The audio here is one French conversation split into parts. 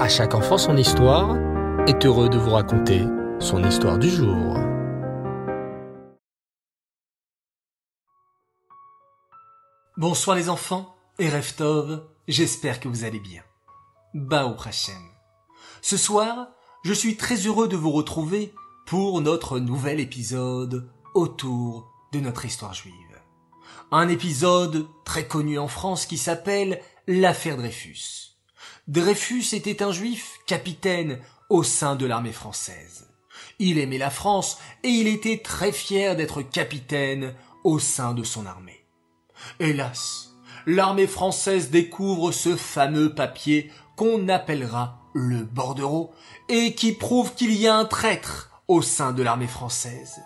À chaque enfant son histoire est heureux de vous raconter son histoire du jour. Bonsoir les enfants et Reftov, j'espère que vous allez bien. Bao Prachem. Ce soir, je suis très heureux de vous retrouver pour notre nouvel épisode autour de notre histoire juive. Un épisode très connu en France qui s'appelle l'affaire Dreyfus. Dreyfus était un juif capitaine au sein de l'armée française. Il aimait la France et il était très fier d'être capitaine au sein de son armée. Hélas, l'armée française découvre ce fameux papier qu'on appellera le bordereau et qui prouve qu'il y a un traître au sein de l'armée française.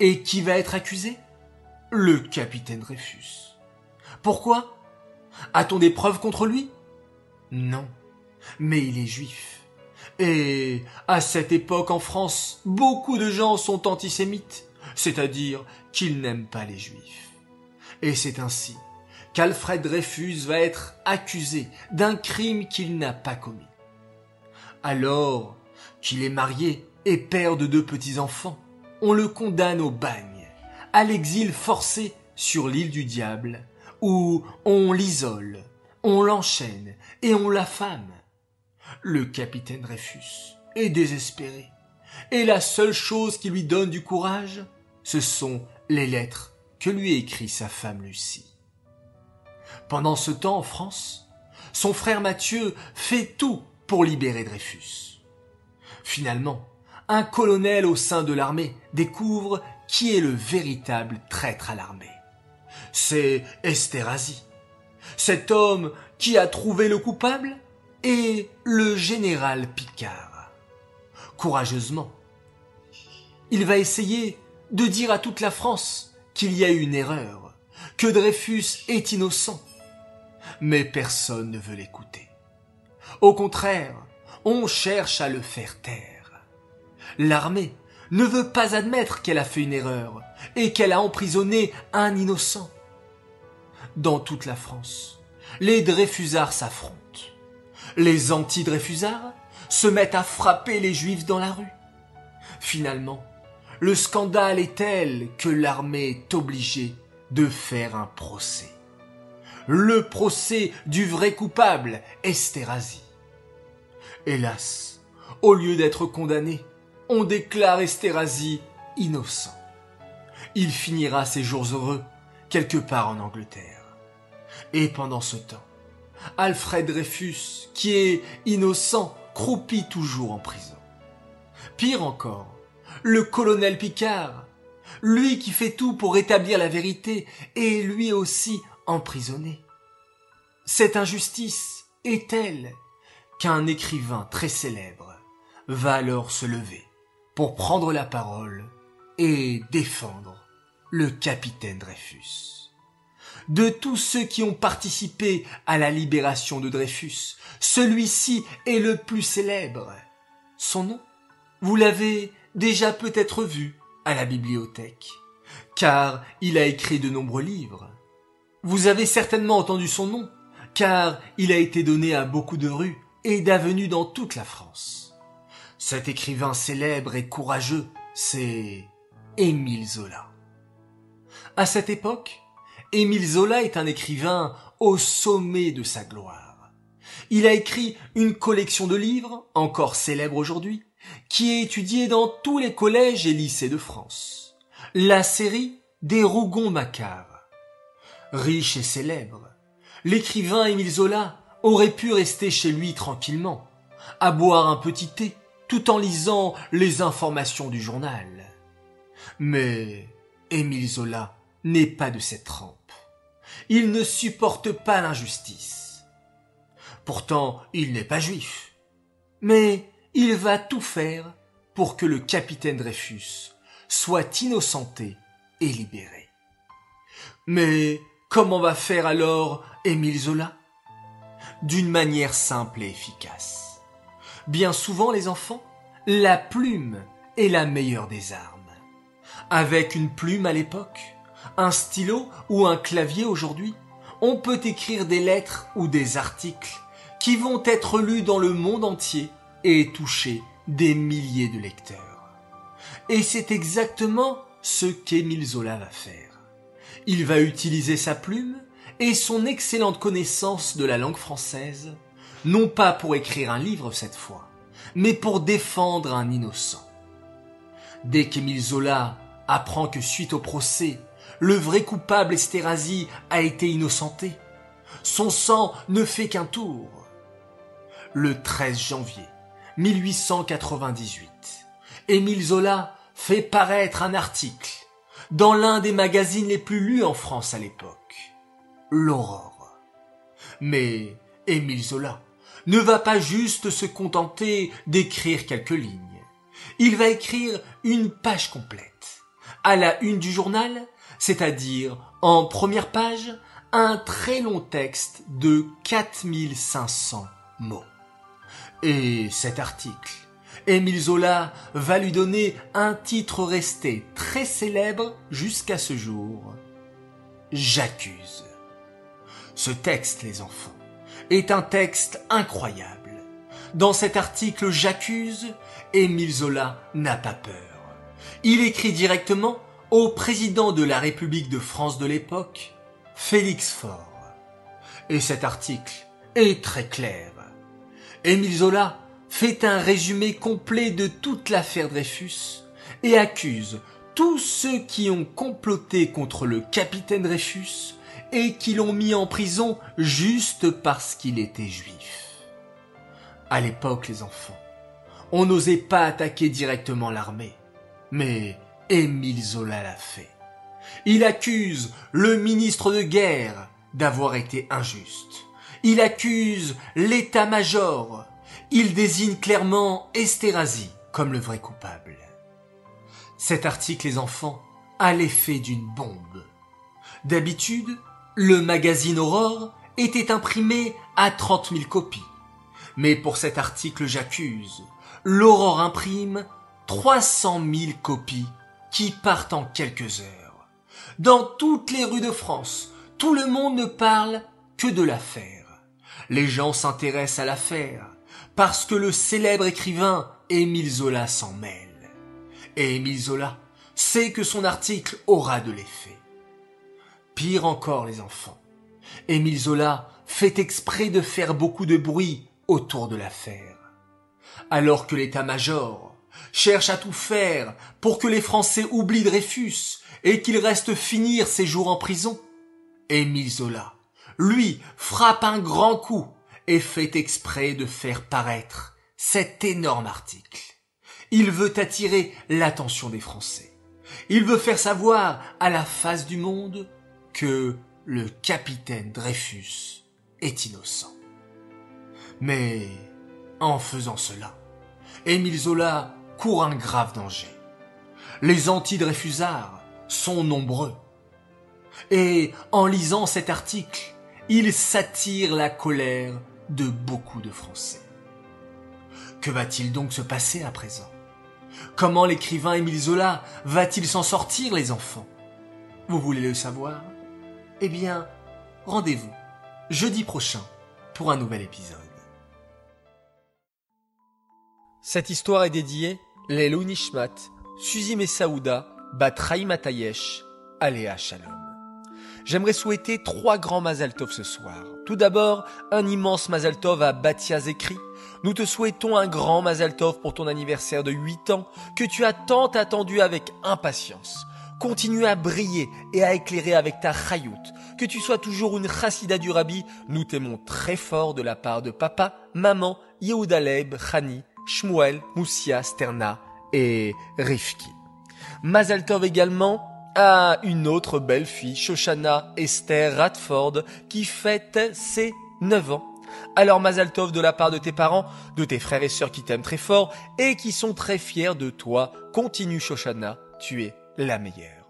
Et qui va être accusé? Le capitaine Dreyfus. Pourquoi? A-t-on des preuves contre lui? Non. Mais il est juif. Et à cette époque en France, beaucoup de gens sont antisémites, c'est-à-dire qu'ils n'aiment pas les juifs. Et c'est ainsi qu'Alfred Dreyfus va être accusé d'un crime qu'il n'a pas commis. Alors qu'il est marié et père de deux petits-enfants, on le condamne au bagne, à l'exil forcé sur l'île du diable, où on l'isole, on l'enchaîne et on l'affame. Le capitaine Dreyfus est désespéré, et la seule chose qui lui donne du courage, ce sont les lettres que lui écrit sa femme Lucie. Pendant ce temps en France, son frère Mathieu fait tout pour libérer Dreyfus. Finalement, un colonel au sein de l'armée découvre qui est le véritable traître à l'armée. C'est Esterhazy. Cet homme qui a trouvé le coupable est le général Picard. Courageusement, il va essayer de dire à toute la France qu'il y a eu une erreur, que Dreyfus est innocent. Mais personne ne veut l'écouter. Au contraire, on cherche à le faire taire. L'armée ne veut pas admettre qu'elle a fait une erreur et qu'elle a emprisonné un innocent. Dans toute la France, les Dreyfusards s'affrontent. Les anti-Dreyfusards se mettent à frapper les Juifs dans la rue. Finalement, le scandale est tel que l'armée est obligée de faire un procès. Le procès du vrai coupable, Esterhazy. Hélas, au lieu d'être condamné, on déclare Esterhazy innocent. Il finira ses jours heureux quelque part en Angleterre. Et pendant ce temps, Alfred Dreyfus, qui est innocent, croupit toujours en prison. Pire encore, le colonel Picard, lui qui fait tout pour établir la vérité, est lui aussi emprisonné. Cette injustice est telle qu'un écrivain très célèbre va alors se lever pour prendre la parole et défendre le capitaine Dreyfus de tous ceux qui ont participé à la libération de Dreyfus, celui-ci est le plus célèbre. Son nom, vous l'avez déjà peut-être vu à la bibliothèque, car il a écrit de nombreux livres. Vous avez certainement entendu son nom, car il a été donné à beaucoup de rues et d'avenues dans toute la France. Cet écrivain célèbre et courageux, c'est Émile Zola. À cette époque, Émile Zola est un écrivain au sommet de sa gloire. Il a écrit une collection de livres, encore célèbre aujourd'hui, qui est étudiée dans tous les collèges et lycées de France. La série des Rougon-Macquart. Riche et célèbre, l'écrivain Émile Zola aurait pu rester chez lui tranquillement, à boire un petit thé, tout en lisant les informations du journal. Mais Émile Zola n'est pas de cette trempe. Il ne supporte pas l'injustice. Pourtant, il n'est pas juif. Mais il va tout faire pour que le capitaine Dreyfus soit innocenté et libéré. Mais comment va faire alors Émile Zola? D'une manière simple et efficace. Bien souvent, les enfants, la plume est la meilleure des armes. Avec une plume à l'époque, un stylo ou un clavier aujourd'hui, on peut écrire des lettres ou des articles qui vont être lus dans le monde entier et toucher des milliers de lecteurs. Et c'est exactement ce qu'Émile Zola va faire. Il va utiliser sa plume et son excellente connaissance de la langue française, non pas pour écrire un livre cette fois, mais pour défendre un innocent. Dès qu'Émile Zola apprend que suite au procès, le vrai coupable Esterhazy a été innocenté, son sang ne fait qu'un tour. Le 13 janvier 1898, Émile Zola fait paraître un article dans l'un des magazines les plus lus en France à l'époque, l'Aurore. Mais Émile Zola ne va pas juste se contenter d'écrire quelques lignes. Il va écrire une page complète. À la une du journal, c'est-à-dire en première page, un très long texte de 4500 mots. Et cet article, Émile Zola va lui donner un titre resté très célèbre jusqu'à ce jour. J'accuse. Ce texte, les enfants, est un texte incroyable. Dans cet article J'accuse, Émile Zola n'a pas peur. Il écrit directement au président de la République de France de l'époque, Félix Faure. Et cet article est très clair. Émile Zola fait un résumé complet de toute l'affaire Dreyfus et accuse tous ceux qui ont comploté contre le capitaine Dreyfus et qui l'ont mis en prison juste parce qu'il était juif. À l'époque, les enfants, on n'osait pas attaquer directement l'armée, mais Émile Zola l'a fait. Il accuse le ministre de guerre d'avoir été injuste. Il accuse l'état-major. Il désigne clairement Esterhazy comme le vrai coupable. Cet article, les enfants, a l'effet d'une bombe. D'habitude, le magazine Aurore était imprimé à 30 000 copies. Mais pour cet article J'accuse, l'Aurore imprime 300 000 copies qui partent en quelques heures. Dans toutes les rues de France, tout le monde ne parle que de l'affaire. Les gens s'intéressent à l'affaire parce que le célèbre écrivain Émile Zola s'en mêle. Et Émile Zola sait que son article aura de l'effet. Pire encore, les enfants. Émile Zola fait exprès de faire beaucoup de bruit autour de l'affaire. Alors que l'état-major cherche à tout faire pour que les Français oublient Dreyfus et qu'il reste finir ses jours en prison, Émile Zola, lui, frappe un grand coup et fait exprès de faire paraître cet énorme article. Il veut attirer l'attention des Français. Il veut faire savoir à la face du monde que le capitaine Dreyfus est innocent. Mais en faisant cela, Émile Zola court un grave danger. Les anti-Dreyfusards sont nombreux. Et en lisant cet article, il s'attire la colère de beaucoup de Français. Que va-t-il donc se passer à présent? Comment l'écrivain Émile Zola va-t-il s'en sortir, les enfants? Vous voulez le savoir? Eh bien, rendez-vous jeudi prochain pour un nouvel épisode. Cette histoire est dédiée Lelou Nishmat, Suzy Messaouda, Bat Matayesh, Aléa Shalom. J'aimerais souhaiter trois grands Mazal ce soir. Tout d'abord, un immense Mazal à Batia Zekri. Nous te souhaitons un grand Mazal pour ton anniversaire de 8 ans que tu as tant attendu avec impatience. Continue à briller et à éclairer avec ta chayout. Que tu sois toujours une chassida du rabbi, nous t'aimons très fort de la part de papa, maman, Yehudaleb, Chani, Shmuel, Moussia, Sterna et Rifki. Mazal également à une autre belle fille, Shoshana Esther Radford, qui fête ses 9 ans. Alors Mazal de la part de tes parents, de tes frères et sœurs qui t'aiment très fort et qui sont très fiers de toi. Continue Shoshana, tu es la meilleure.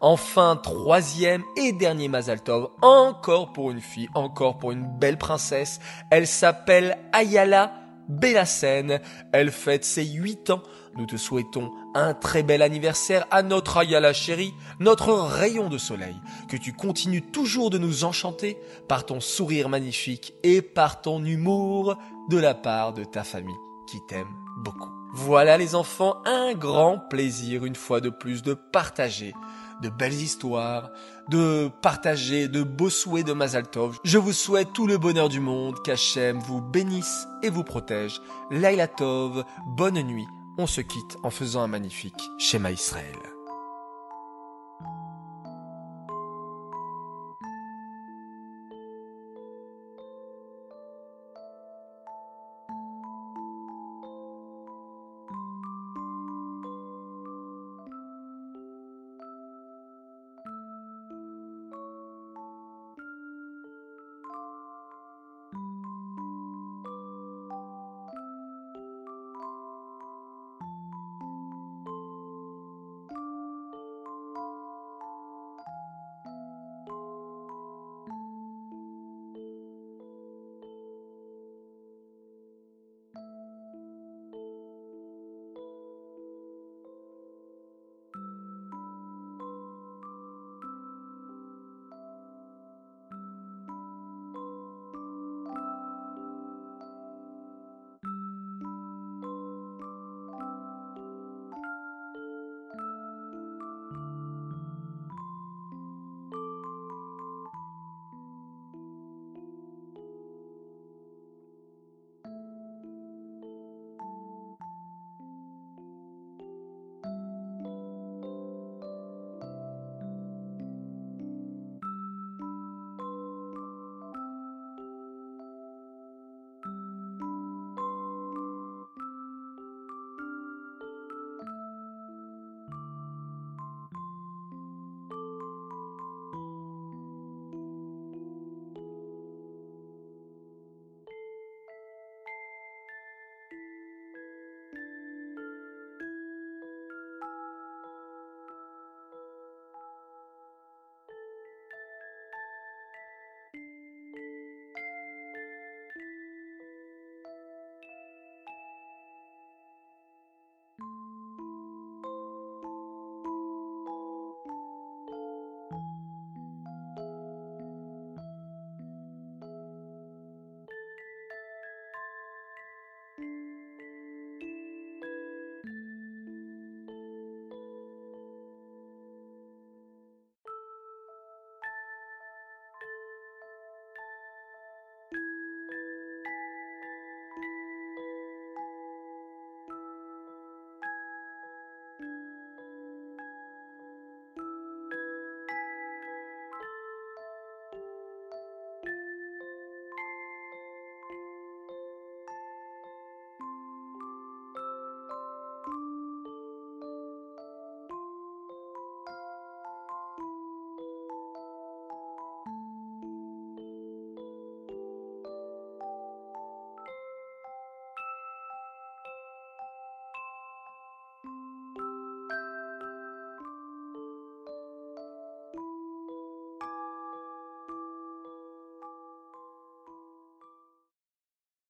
Enfin, troisième et dernier Mazaltov, encore pour une fille, encore pour une belle princesse. Elle s'appelle Ayala Bellasen. Elle fête ses huit ans. nous te souhaitons un très bel anniversaire à notre Ayala chérie, notre rayon de soleil, que tu continues toujours de nous enchanter par ton sourire magnifique et par ton humour de la part de ta famille qui t'aime beaucoup. Voilà les enfants, un grand plaisir une fois de plus de partager de belles histoires, de partager de beaux souhaits de Mazaltov. Je vous souhaite tout le bonheur du monde, qu'Hachem vous bénisse et vous protège. Laila Tov, bonne nuit. On se quitte en faisant un magnifique schéma Israël.